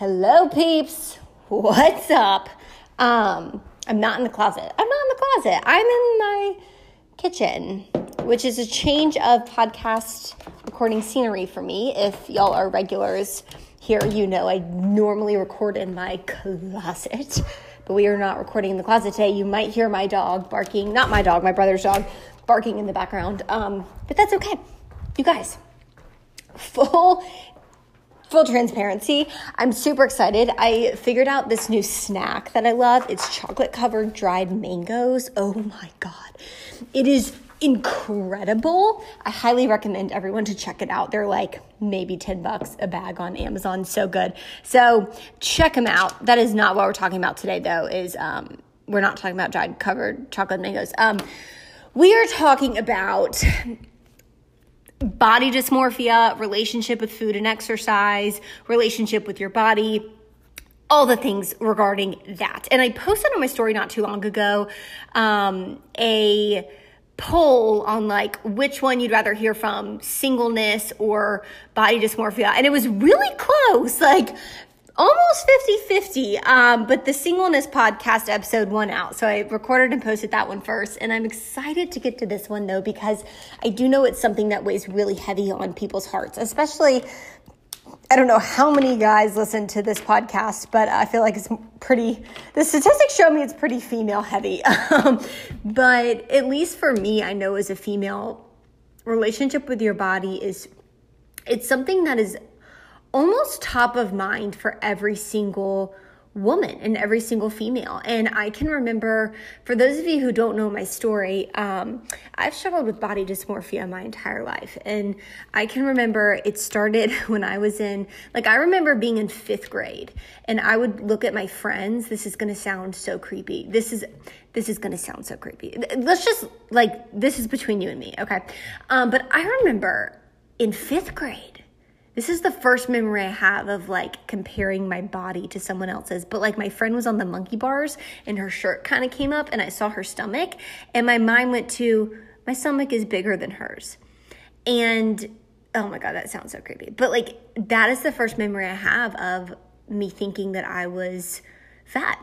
Hello, peeps. What's up? Um, I'm not in the closet. I'm not in the closet. I'm in my kitchen, which is a change of podcast recording scenery for me. If y'all are regulars here, you know I normally record in my closet, but we are not recording in the closet today. You might hear my dog barking, not my dog, my brother's dog, barking in the background. Um, but that's okay. You guys, full full transparency, I'm super excited. I figured out this new snack that I love. It's chocolate covered dried mangoes. Oh my God. It is incredible. I highly recommend everyone to check it out. They're like maybe 10 bucks a bag on Amazon. So good. So check them out. That is not what we're talking about today though, is um, we're not talking about dried covered chocolate mangoes. Um, we are talking about body dysmorphia, relationship with food and exercise, relationship with your body, all the things regarding that. And I posted on my story not too long ago um, a poll on like which one you'd rather hear from singleness or body dysmorphia and it was really close like almost 50-50 um, but the singleness podcast episode won out so i recorded and posted that one first and i'm excited to get to this one though because i do know it's something that weighs really heavy on people's hearts especially I don't know how many guys listen to this podcast, but I feel like it's pretty, the statistics show me it's pretty female heavy. Um, but at least for me, I know as a female, relationship with your body is, it's something that is almost top of mind for every single woman and every single female. And I can remember, for those of you who don't know my story, um, I've struggled with body dysmorphia my entire life. And I can remember it started when I was in, like, I remember being in fifth grade and I would look at my friends. This is going to sound so creepy. This is, this is going to sound so creepy. Let's just, like, this is between you and me, okay? Um, but I remember in fifth grade, this is the first memory I have of like comparing my body to someone else's. But like my friend was on the monkey bars and her shirt kind of came up and I saw her stomach and my mind went to my stomach is bigger than hers. And oh my God, that sounds so creepy. But like that is the first memory I have of me thinking that I was fat.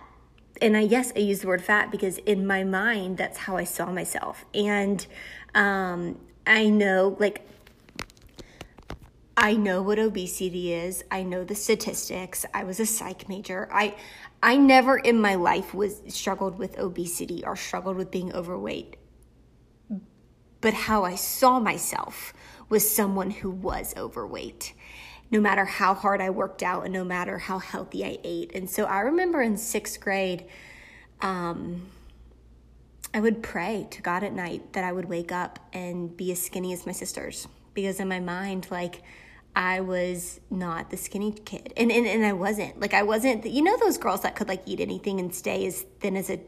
And I, yes, I use the word fat because in my mind, that's how I saw myself. And um, I know, like, I know what obesity is. I know the statistics. I was a psych major. I I never in my life was struggled with obesity or struggled with being overweight. But how I saw myself was someone who was overweight. No matter how hard I worked out and no matter how healthy I ate. And so I remember in 6th grade um I would pray to God at night that I would wake up and be as skinny as my sisters because in my mind like I was not the skinny kid. And, and, and I wasn't. Like, I wasn't, you know, those girls that could like eat anything and stay as thin as a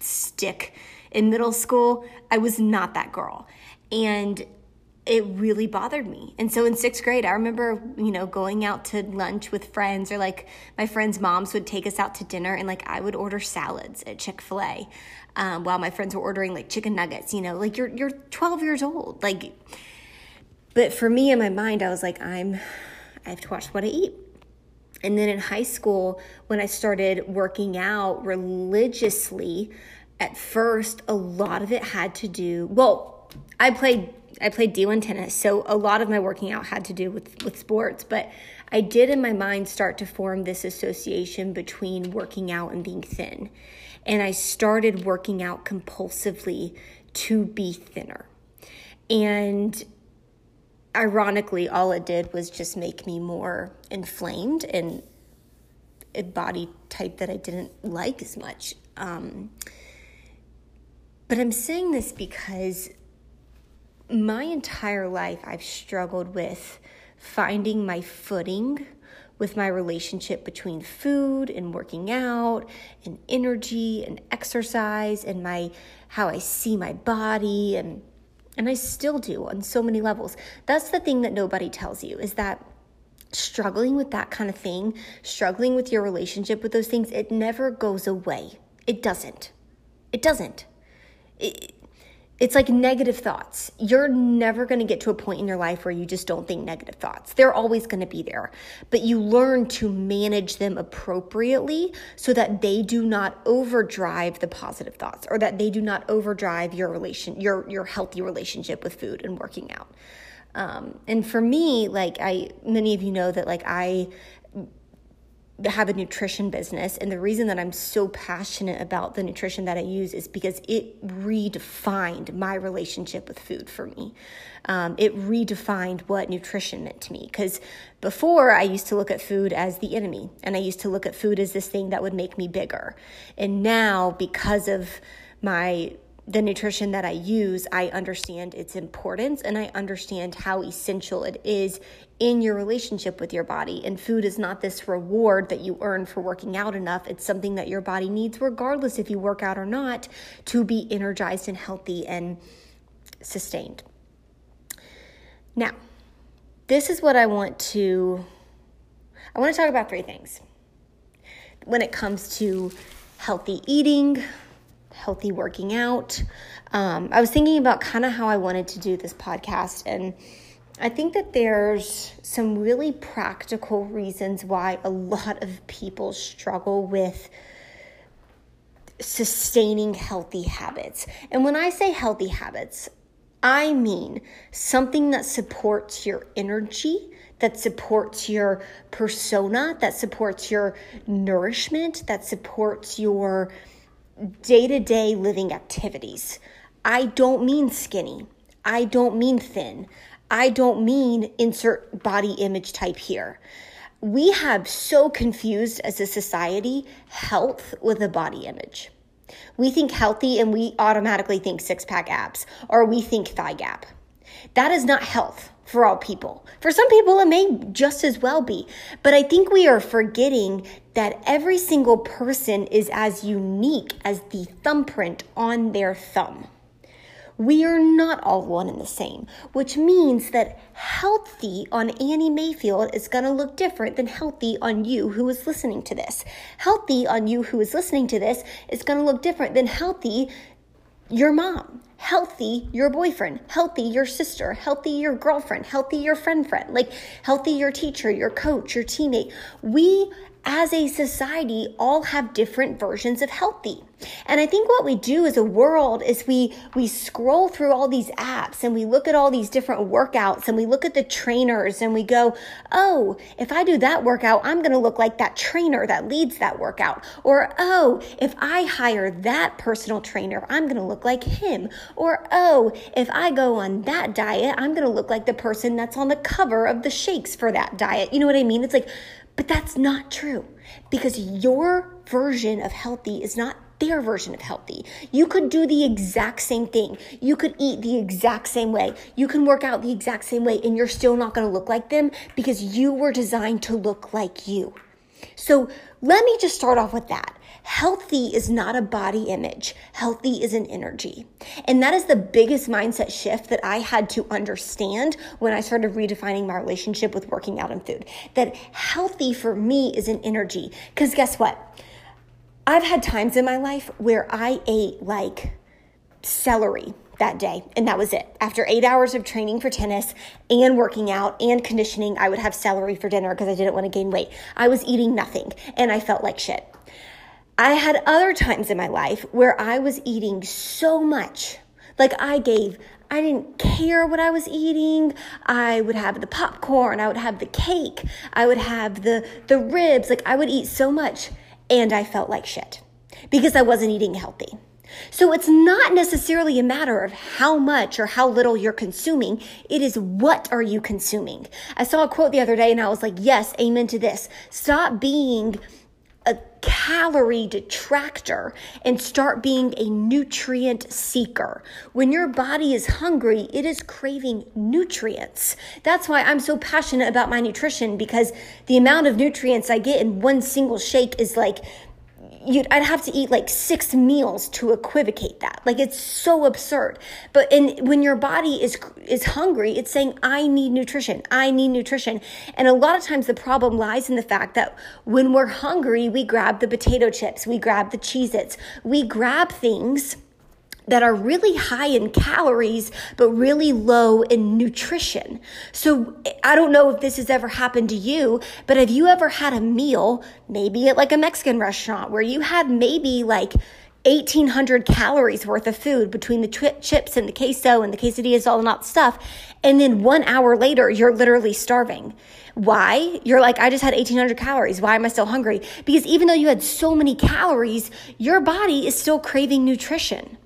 stick in middle school? I was not that girl. And it really bothered me. And so in sixth grade, I remember, you know, going out to lunch with friends or like my friends' moms would take us out to dinner and like I would order salads at Chick fil A um, while my friends were ordering like chicken nuggets, you know, like you're, you're 12 years old. Like, but for me in my mind, I was like, I'm, I have to watch what I eat. And then in high school, when I started working out religiously, at first, a lot of it had to do, well, I played I played D1 tennis, so a lot of my working out had to do with, with sports, but I did in my mind start to form this association between working out and being thin. And I started working out compulsively to be thinner. And ironically, all it did was just make me more inflamed and a body type that I didn't like as much. Um, but I'm saying this because my entire life I've struggled with finding my footing with my relationship between food and working out and energy and exercise and my how I see my body and and I still do on so many levels. That's the thing that nobody tells you is that struggling with that kind of thing, struggling with your relationship with those things, it never goes away. It doesn't. It doesn't. It, it's like negative thoughts. You're never going to get to a point in your life where you just don't think negative thoughts. They're always going to be there, but you learn to manage them appropriately so that they do not overdrive the positive thoughts or that they do not overdrive your relation, your, your healthy relationship with food and working out. Um, and for me, like I, many of you know that like I have a nutrition business and the reason that I'm so passionate about the nutrition that I use is because it redefined my relationship with food for me. Um, it redefined what nutrition meant to me because before I used to look at food as the enemy and I used to look at food as this thing that would make me bigger. And now because of my the nutrition that I use, I understand its importance and I understand how essential it is in your relationship with your body. And food is not this reward that you earn for working out enough. It's something that your body needs, regardless if you work out or not, to be energized and healthy and sustained. Now, this is what I want to I want to talk about three things. When it comes to healthy eating, healthy working out. Um, I was thinking about kind of how I wanted to do this podcast, and I think that there's some really practical reasons why a lot of people struggle with sustaining healthy habits. And when I say healthy habits, I mean something that supports your energy, that supports your persona, that supports your nourishment, that supports your day to day living activities. I don't mean skinny. I don't mean thin. I don't mean insert body image type here. We have so confused as a society health with a body image. We think healthy and we automatically think six pack abs or we think thigh gap. That is not health for all people. For some people, it may just as well be. But I think we are forgetting that every single person is as unique as the thumbprint on their thumb. We are not all one and the same, which means that healthy on Annie Mayfield is going to look different than healthy on you who is listening to this. Healthy on you who is listening to this is going to look different than healthy your mom healthy your boyfriend, healthy your sister, healthy your girlfriend, healthy your friend friend, like healthy your teacher, your coach, your teammate. We as a society all have different versions of healthy. And I think what we do as a world is we we scroll through all these apps and we look at all these different workouts and we look at the trainers and we go, "Oh, if I do that workout, I'm going to look like that trainer that leads that workout." Or, "Oh, if I hire that personal trainer, I'm going to look like him." Or, "Oh, if I go on that diet, I'm going to look like the person that's on the cover of the shakes for that diet." You know what I mean? It's like but that's not true because your version of healthy is not their version of healthy. You could do the exact same thing. You could eat the exact same way. You can work out the exact same way, and you're still not going to look like them because you were designed to look like you. So let me just start off with that. Healthy is not a body image. Healthy is an energy. And that is the biggest mindset shift that I had to understand when I started redefining my relationship with working out and food. That healthy for me is an energy. Because guess what? I've had times in my life where I ate like celery that day, and that was it. After eight hours of training for tennis and working out and conditioning, I would have celery for dinner because I didn't want to gain weight. I was eating nothing and I felt like shit. I had other times in my life where I was eating so much. Like I gave, I didn't care what I was eating. I would have the popcorn, I would have the cake, I would have the the ribs. Like I would eat so much and I felt like shit because I wasn't eating healthy. So it's not necessarily a matter of how much or how little you're consuming. It is what are you consuming? I saw a quote the other day and I was like, yes, amen to this. Stop being a calorie detractor and start being a nutrient seeker. When your body is hungry, it is craving nutrients. That's why I'm so passionate about my nutrition because the amount of nutrients I get in one single shake is like you'd I'd have to eat like six meals to equivocate that. Like it's so absurd. But in when your body is is hungry, it's saying I need nutrition. I need nutrition. And a lot of times the problem lies in the fact that when we're hungry, we grab the potato chips, we grab the Cheez-Its, we grab things that are really high in calories, but really low in nutrition. So I don't know if this has ever happened to you, but have you ever had a meal, maybe at like a Mexican restaurant, where you had maybe like 1800 calories worth of food between the chips and the queso and the quesadillas, all that stuff. And then one hour later, you're literally starving. Why? You're like, I just had 1800 calories. Why am I still hungry? Because even though you had so many calories, your body is still craving nutrition.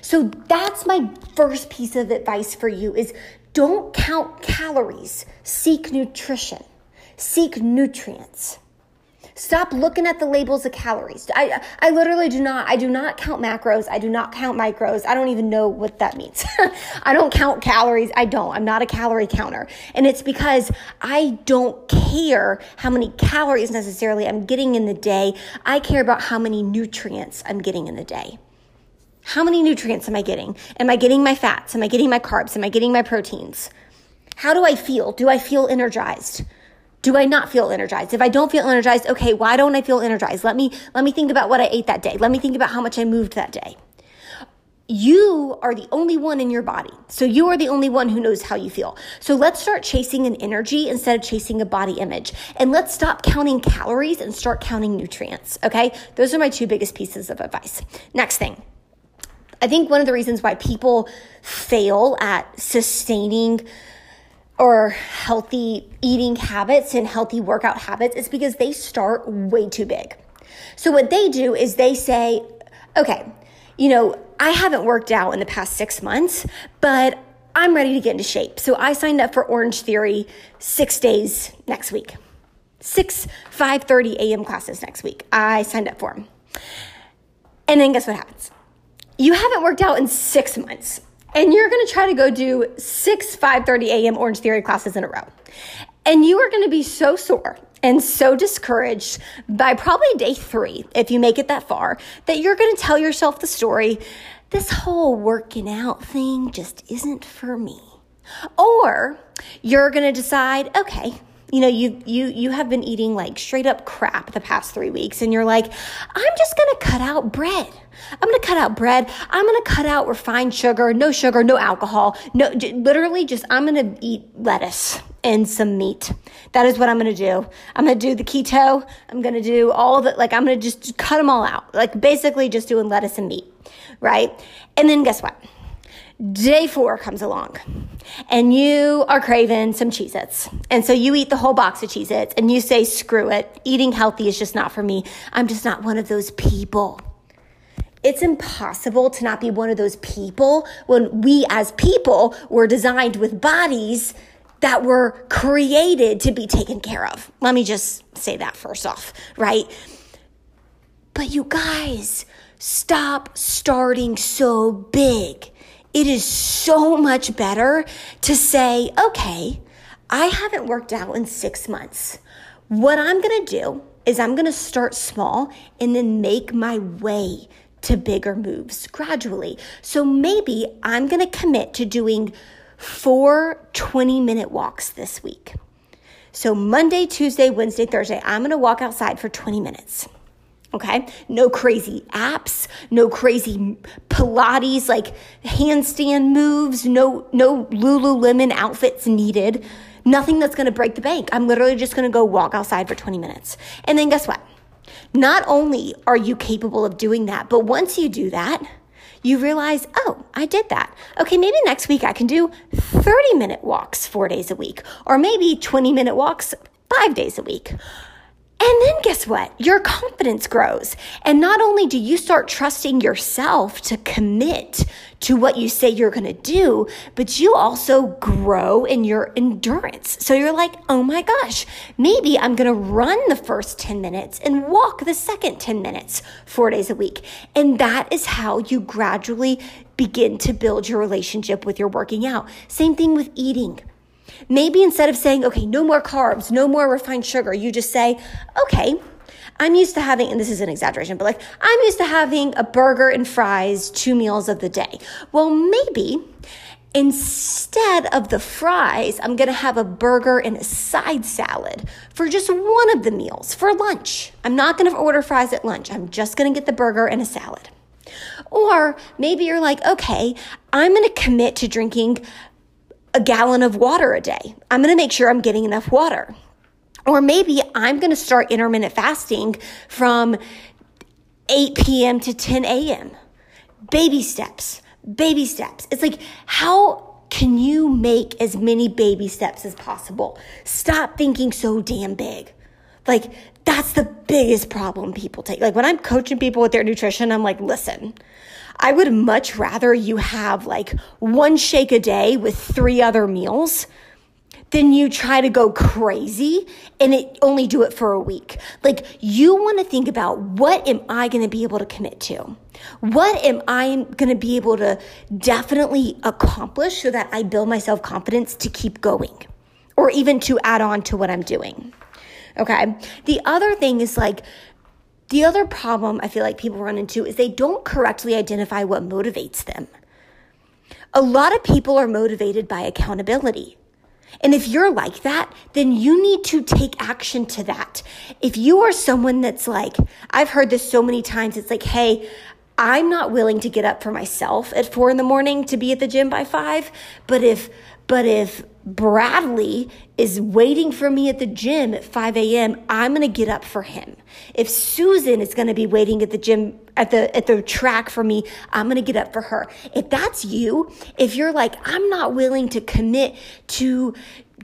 So that's my first piece of advice for you is don't count calories. Seek nutrition. Seek nutrients. Stop looking at the labels of calories. I, I literally do not, I do not count macros. I do not count micros. I don't even know what that means. I don't count calories. I don't. I'm not a calorie counter. And it's because I don't care how many calories necessarily I'm getting in the day. I care about how many nutrients I'm getting in the day. How many nutrients am I getting? Am I getting my fats? Am I getting my carbs? Am I getting my proteins? How do I feel? Do I feel energized? Do I not feel energized? If I don't feel energized, okay, why don't I feel energized? Let me let me think about what I ate that day. Let me think about how much I moved that day. You are the only one in your body. So you are the only one who knows how you feel. So let's start chasing an energy instead of chasing a body image. And let's stop counting calories and start counting nutrients. Okay? Those are my two biggest pieces of advice. Next thing. I think one of the reasons why people fail at sustaining or healthy eating habits and healthy workout habits is because they start way too big. So what they do is they say, okay, you know, I haven't worked out in the past six months, but I'm ready to get into shape. So I signed up for Orange Theory six days next week. Six 5:30 a.m. classes next week. I signed up for them. And then guess what happens? You haven't worked out in six months and you're going to try to go do six 5.30 a.m orange theory classes in a row. And you are going to be so sore and so discouraged by probably day three if you make it that far that you're going to tell yourself the story this whole working out thing just isn't for me. Or you're going to decide okay you know you you you have been eating like straight up crap the past 3 weeks and you're like I'm just going to cut out bread. I'm going to cut out bread. I'm going to cut out refined sugar, no sugar, no alcohol. No j- literally just I'm going to eat lettuce and some meat. That is what I'm going to do. I'm going to do the keto. I'm going to do all it like I'm going to just cut them all out. Like basically just doing lettuce and meat, right? And then guess what? Day four comes along and you are craving some Cheez Its. And so you eat the whole box of Cheez Its and you say, screw it. Eating healthy is just not for me. I'm just not one of those people. It's impossible to not be one of those people when we as people were designed with bodies that were created to be taken care of. Let me just say that first off, right? But you guys, stop starting so big it is so much better to say, okay, I haven't worked out in six months. What I'm going to do is I'm going to start small and then make my way to bigger moves gradually. So maybe I'm going to commit to doing four 20 minute walks this week. So Monday, Tuesday, Wednesday, Thursday, I'm going to walk outside for 20 minutes. Okay. No crazy apps, no crazy Pilates, like handstand moves, no, no Lululemon outfits needed. Nothing that's going to break the bank. I'm literally just going to go walk outside for 20 minutes. And then guess what? Not only are you capable of doing that, but once you do that, you realize, oh, I did that. Okay, maybe next week I can do 30 minute walks four days a week, or maybe 20 minute walks five days a week. And then guess what? Your confidence grows. And not only do you start trusting yourself to commit to what you say you're going to do, but you also grow in your endurance. So you're like, oh my gosh, maybe I'm going to run the first 10 minutes and walk the second 10 minutes four days a week. And that is how you gradually begin to build your relationship with your working out. Same thing with eating. Maybe instead of saying, okay, no more carbs, no more refined sugar, you just say, okay, I'm used to having, and this is an exaggeration, but like, I'm used to having a burger and fries two meals of the day. Well, maybe instead of the fries, I'm gonna have a burger and a side salad for just one of the meals for lunch. I'm not gonna order fries at lunch. I'm just gonna get the burger and a salad. Or maybe you're like, okay, I'm going to commit to drinking a gallon of water a day. I'm going to make sure I'm getting enough water. Or maybe I'm going to start intermittent fasting from 8 p.m. to 10 a.m. Baby steps, baby steps. It's like, how can you make as many baby steps as possible? Stop thinking so damn big. Like, that's the biggest problem people take. Like, when I'm coaching people with their nutrition, I'm like, listen, I would much rather you have like one shake a day with three other meals than you try to go crazy and it only do it for a week. Like you want to think about what am I going to be able to commit to? What am I going to be able to definitely accomplish so that I build my self confidence to keep going or even to add on to what I'm doing? Okay. The other thing is like, the other problem I feel like people run into is they don't correctly identify what motivates them. A lot of people are motivated by accountability. And if you're like that, then you need to take action to that. If you are someone that's like, I've heard this so many times, it's like, hey, I'm not willing to get up for myself at four in the morning to be at the gym by five. But if, but if Bradley is waiting for me at the gym at 5 a.m., I'm going to get up for him. If Susan is going to be waiting at the gym, at the, at the track for me, I'm going to get up for her. If that's you, if you're like, I'm not willing to commit to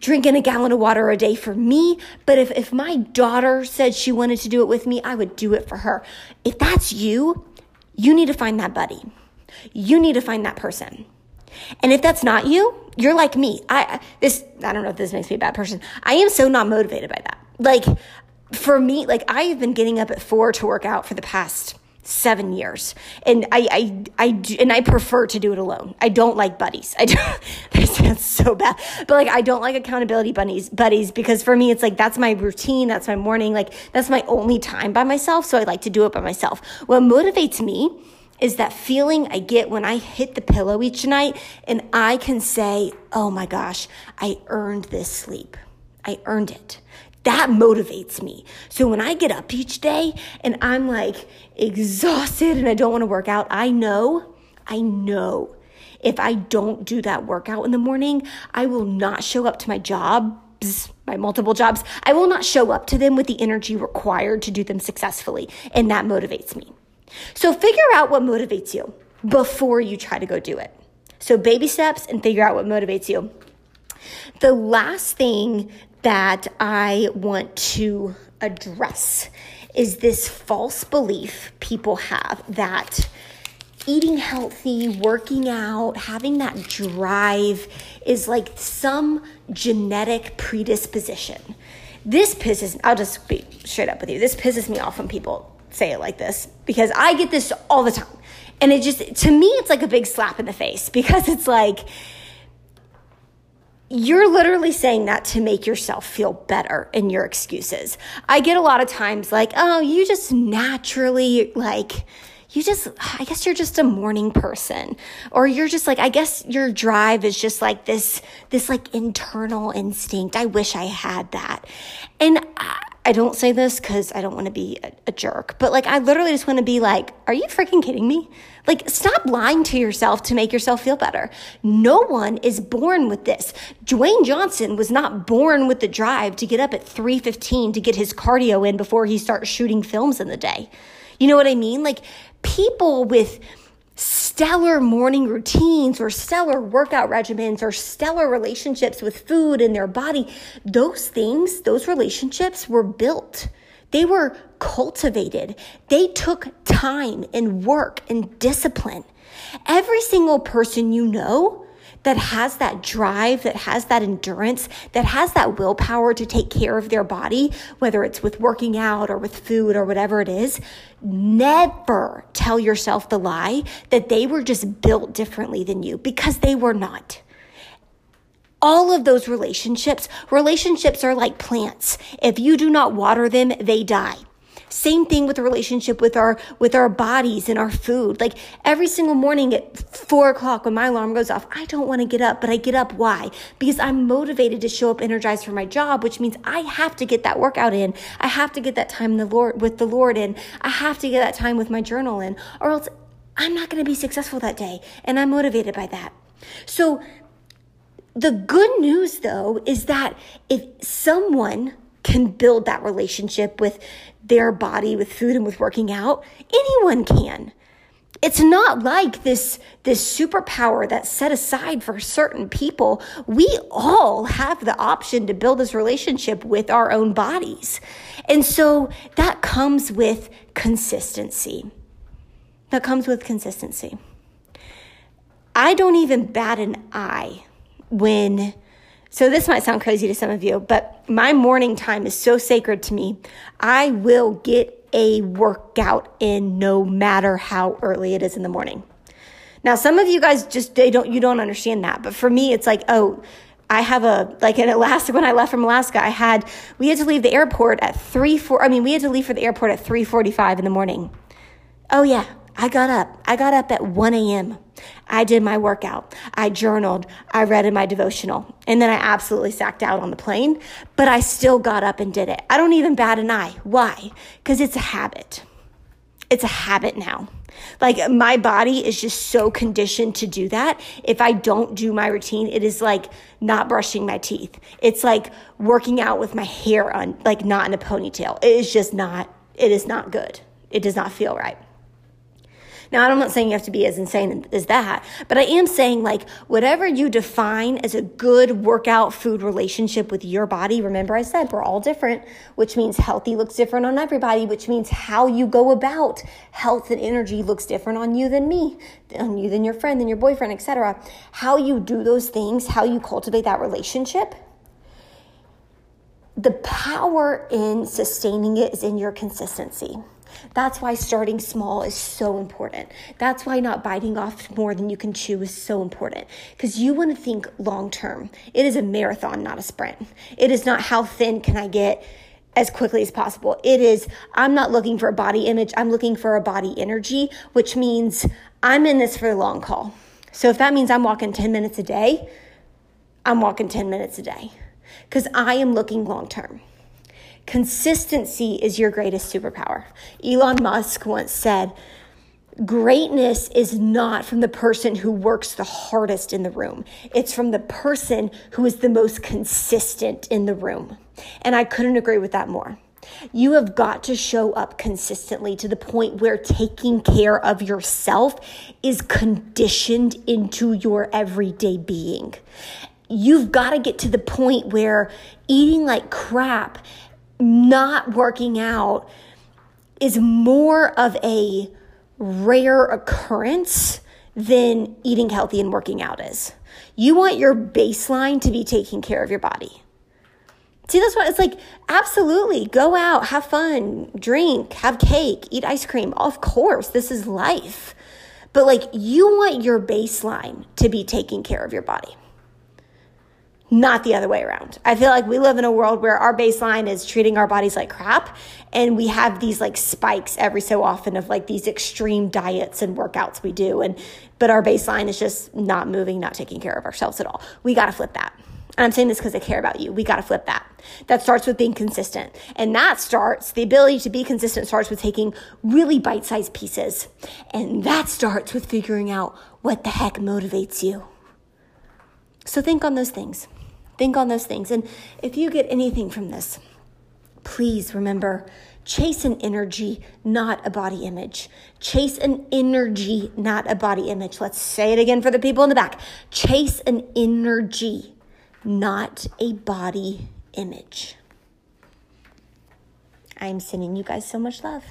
drinking a gallon of water a day for me, but if, if my daughter said she wanted to do it with me, I would do it for her. If that's you, you need to find that buddy. You need to find that person. And if that's not you, you're like me. I this I don't know if this makes me a bad person. I am so not motivated by that. Like for me, like I have been getting up at 4 to work out for the past seven years. And I, I i do, and i prefer to do it alone. I don't like buddies. I don't, that sounds so bad. But like i don't like accountability buddies buddies because for me it's like that's my routine. That's my morning. Like that's my only time by myself. So i like to do it by myself. What motivates me is that feeling I get when I hit the pillow each night and I can say, oh my gosh, I earned this sleep. I earned it that motivates me. So when I get up each day and I'm like exhausted and I don't want to work out, I know, I know if I don't do that workout in the morning, I will not show up to my jobs, my multiple jobs. I will not show up to them with the energy required to do them successfully. And that motivates me. So figure out what motivates you before you try to go do it. So baby steps and figure out what motivates you. The last thing that I want to address is this false belief people have that eating healthy, working out, having that drive is like some genetic predisposition. This pisses, I'll just be straight up with you. This pisses me off when people say it like this because I get this all the time. And it just, to me, it's like a big slap in the face because it's like, you're literally saying that to make yourself feel better in your excuses. I get a lot of times like, oh, you just naturally like, you just, I guess you're just a morning person. Or you're just like, I guess your drive is just like this, this like internal instinct. I wish I had that. And I, I don't say this because I don't want to be a, a, jerk, but like I literally just want to be like, are you freaking kidding me? Like, stop lying to yourself to make yourself feel better. No one is born with this. Dwayne Johnson was not born with the drive to get up at 3:15 to get his cardio in before he starts shooting films in the day. You know what I mean? Like people with stellar morning routines or stellar workout regimens or stellar relationships with food and their body, those things, those relationships were built. They were cultivated. They took time and work and discipline. Every single person you know that has that drive, that has that endurance, that has that willpower to take care of their body, whether it's with working out or with food or whatever it is, never tell yourself the lie that they were just built differently than you because they were not all of those relationships, relationships are like plants. If you do not water them, they die. Same thing with the relationship with our with our bodies and our food. Like every single morning at four o'clock when my alarm goes off, I don't want to get up, but I get up. Why? Because I'm motivated to show up energized for my job, which means I have to get that workout in. I have to get that time the Lord with the Lord in. I have to get that time with my journal in, or else I'm not going to be successful that day. And I'm motivated by that. So the good news though is that if someone can build that relationship with their body, with food and with working out, anyone can. It's not like this, this superpower that's set aside for certain people. We all have the option to build this relationship with our own bodies. And so that comes with consistency. That comes with consistency. I don't even bat an eye when, so this might sound crazy to some of you, but my morning time is so sacred to me. I will get a workout in no matter how early it is in the morning. Now, some of you guys just, they don't, you don't understand that. But for me, it's like, oh, I have a, like in Alaska, when I left from Alaska, I had, we had to leave the airport at 3, 4, I mean, we had to leave for the airport at 3.45 in the morning. Oh yeah, I got up. I got up at 1 a.m. I did my workout. I journaled. I read in my devotional. And then I absolutely sacked out on the plane, but I still got up and did it. I don't even bat an eye. Why? Because it's a habit. It's a habit now. Like my body is just so conditioned to do that. If I don't do my routine, it is like not brushing my teeth. It's like working out with my hair on, like not in a ponytail. It is just not, it is not good. It does not feel right. Now, I'm not saying you have to be as insane as that, but I am saying like whatever you define as a good workout food relationship with your body. Remember, I said we're all different, which means healthy looks different on everybody, which means how you go about health and energy looks different on you than me, on you than your friend, than your boyfriend, etc. How you do those things, how you cultivate that relationship the power in sustaining it is in your consistency. That's why starting small is so important. That's why not biting off more than you can chew is so important because you want to think long term. It is a marathon, not a sprint. It is not how thin can I get as quickly as possible. It is, I'm not looking for a body image, I'm looking for a body energy, which means I'm in this for the long haul. So if that means I'm walking 10 minutes a day, I'm walking 10 minutes a day because I am looking long term. Consistency is your greatest superpower. Elon Musk once said, Greatness is not from the person who works the hardest in the room. It's from the person who is the most consistent in the room. And I couldn't agree with that more. You have got to show up consistently to the point where taking care of yourself is conditioned into your everyday being. You've got to get to the point where eating like crap not working out is more of a rare occurrence than eating healthy and working out is. You want your baseline to be taking care of your body. See, that's what it's like. Absolutely. Go out, have fun, drink, have cake, eat ice cream. Of course, this is life. But like, you want your baseline to be taking care of your body not the other way around. I feel like we live in a world where our baseline is treating our bodies like crap and we have these like spikes every so often of like these extreme diets and workouts we do and but our baseline is just not moving, not taking care of ourselves at all. We got to flip that. And I'm saying this because I care about you. We got to flip that. That starts with being consistent. And that starts, the ability to be consistent starts with taking really bite sized pieces. And that starts with figuring out what the heck motivates you. So think on those things. Think on those things. And if you get anything from this, please remember chase an energy, not a body image. Chase an energy, not a body image. Let's say it again for the people in the back. Chase an energy, not a body image. I'm sending you guys so much love.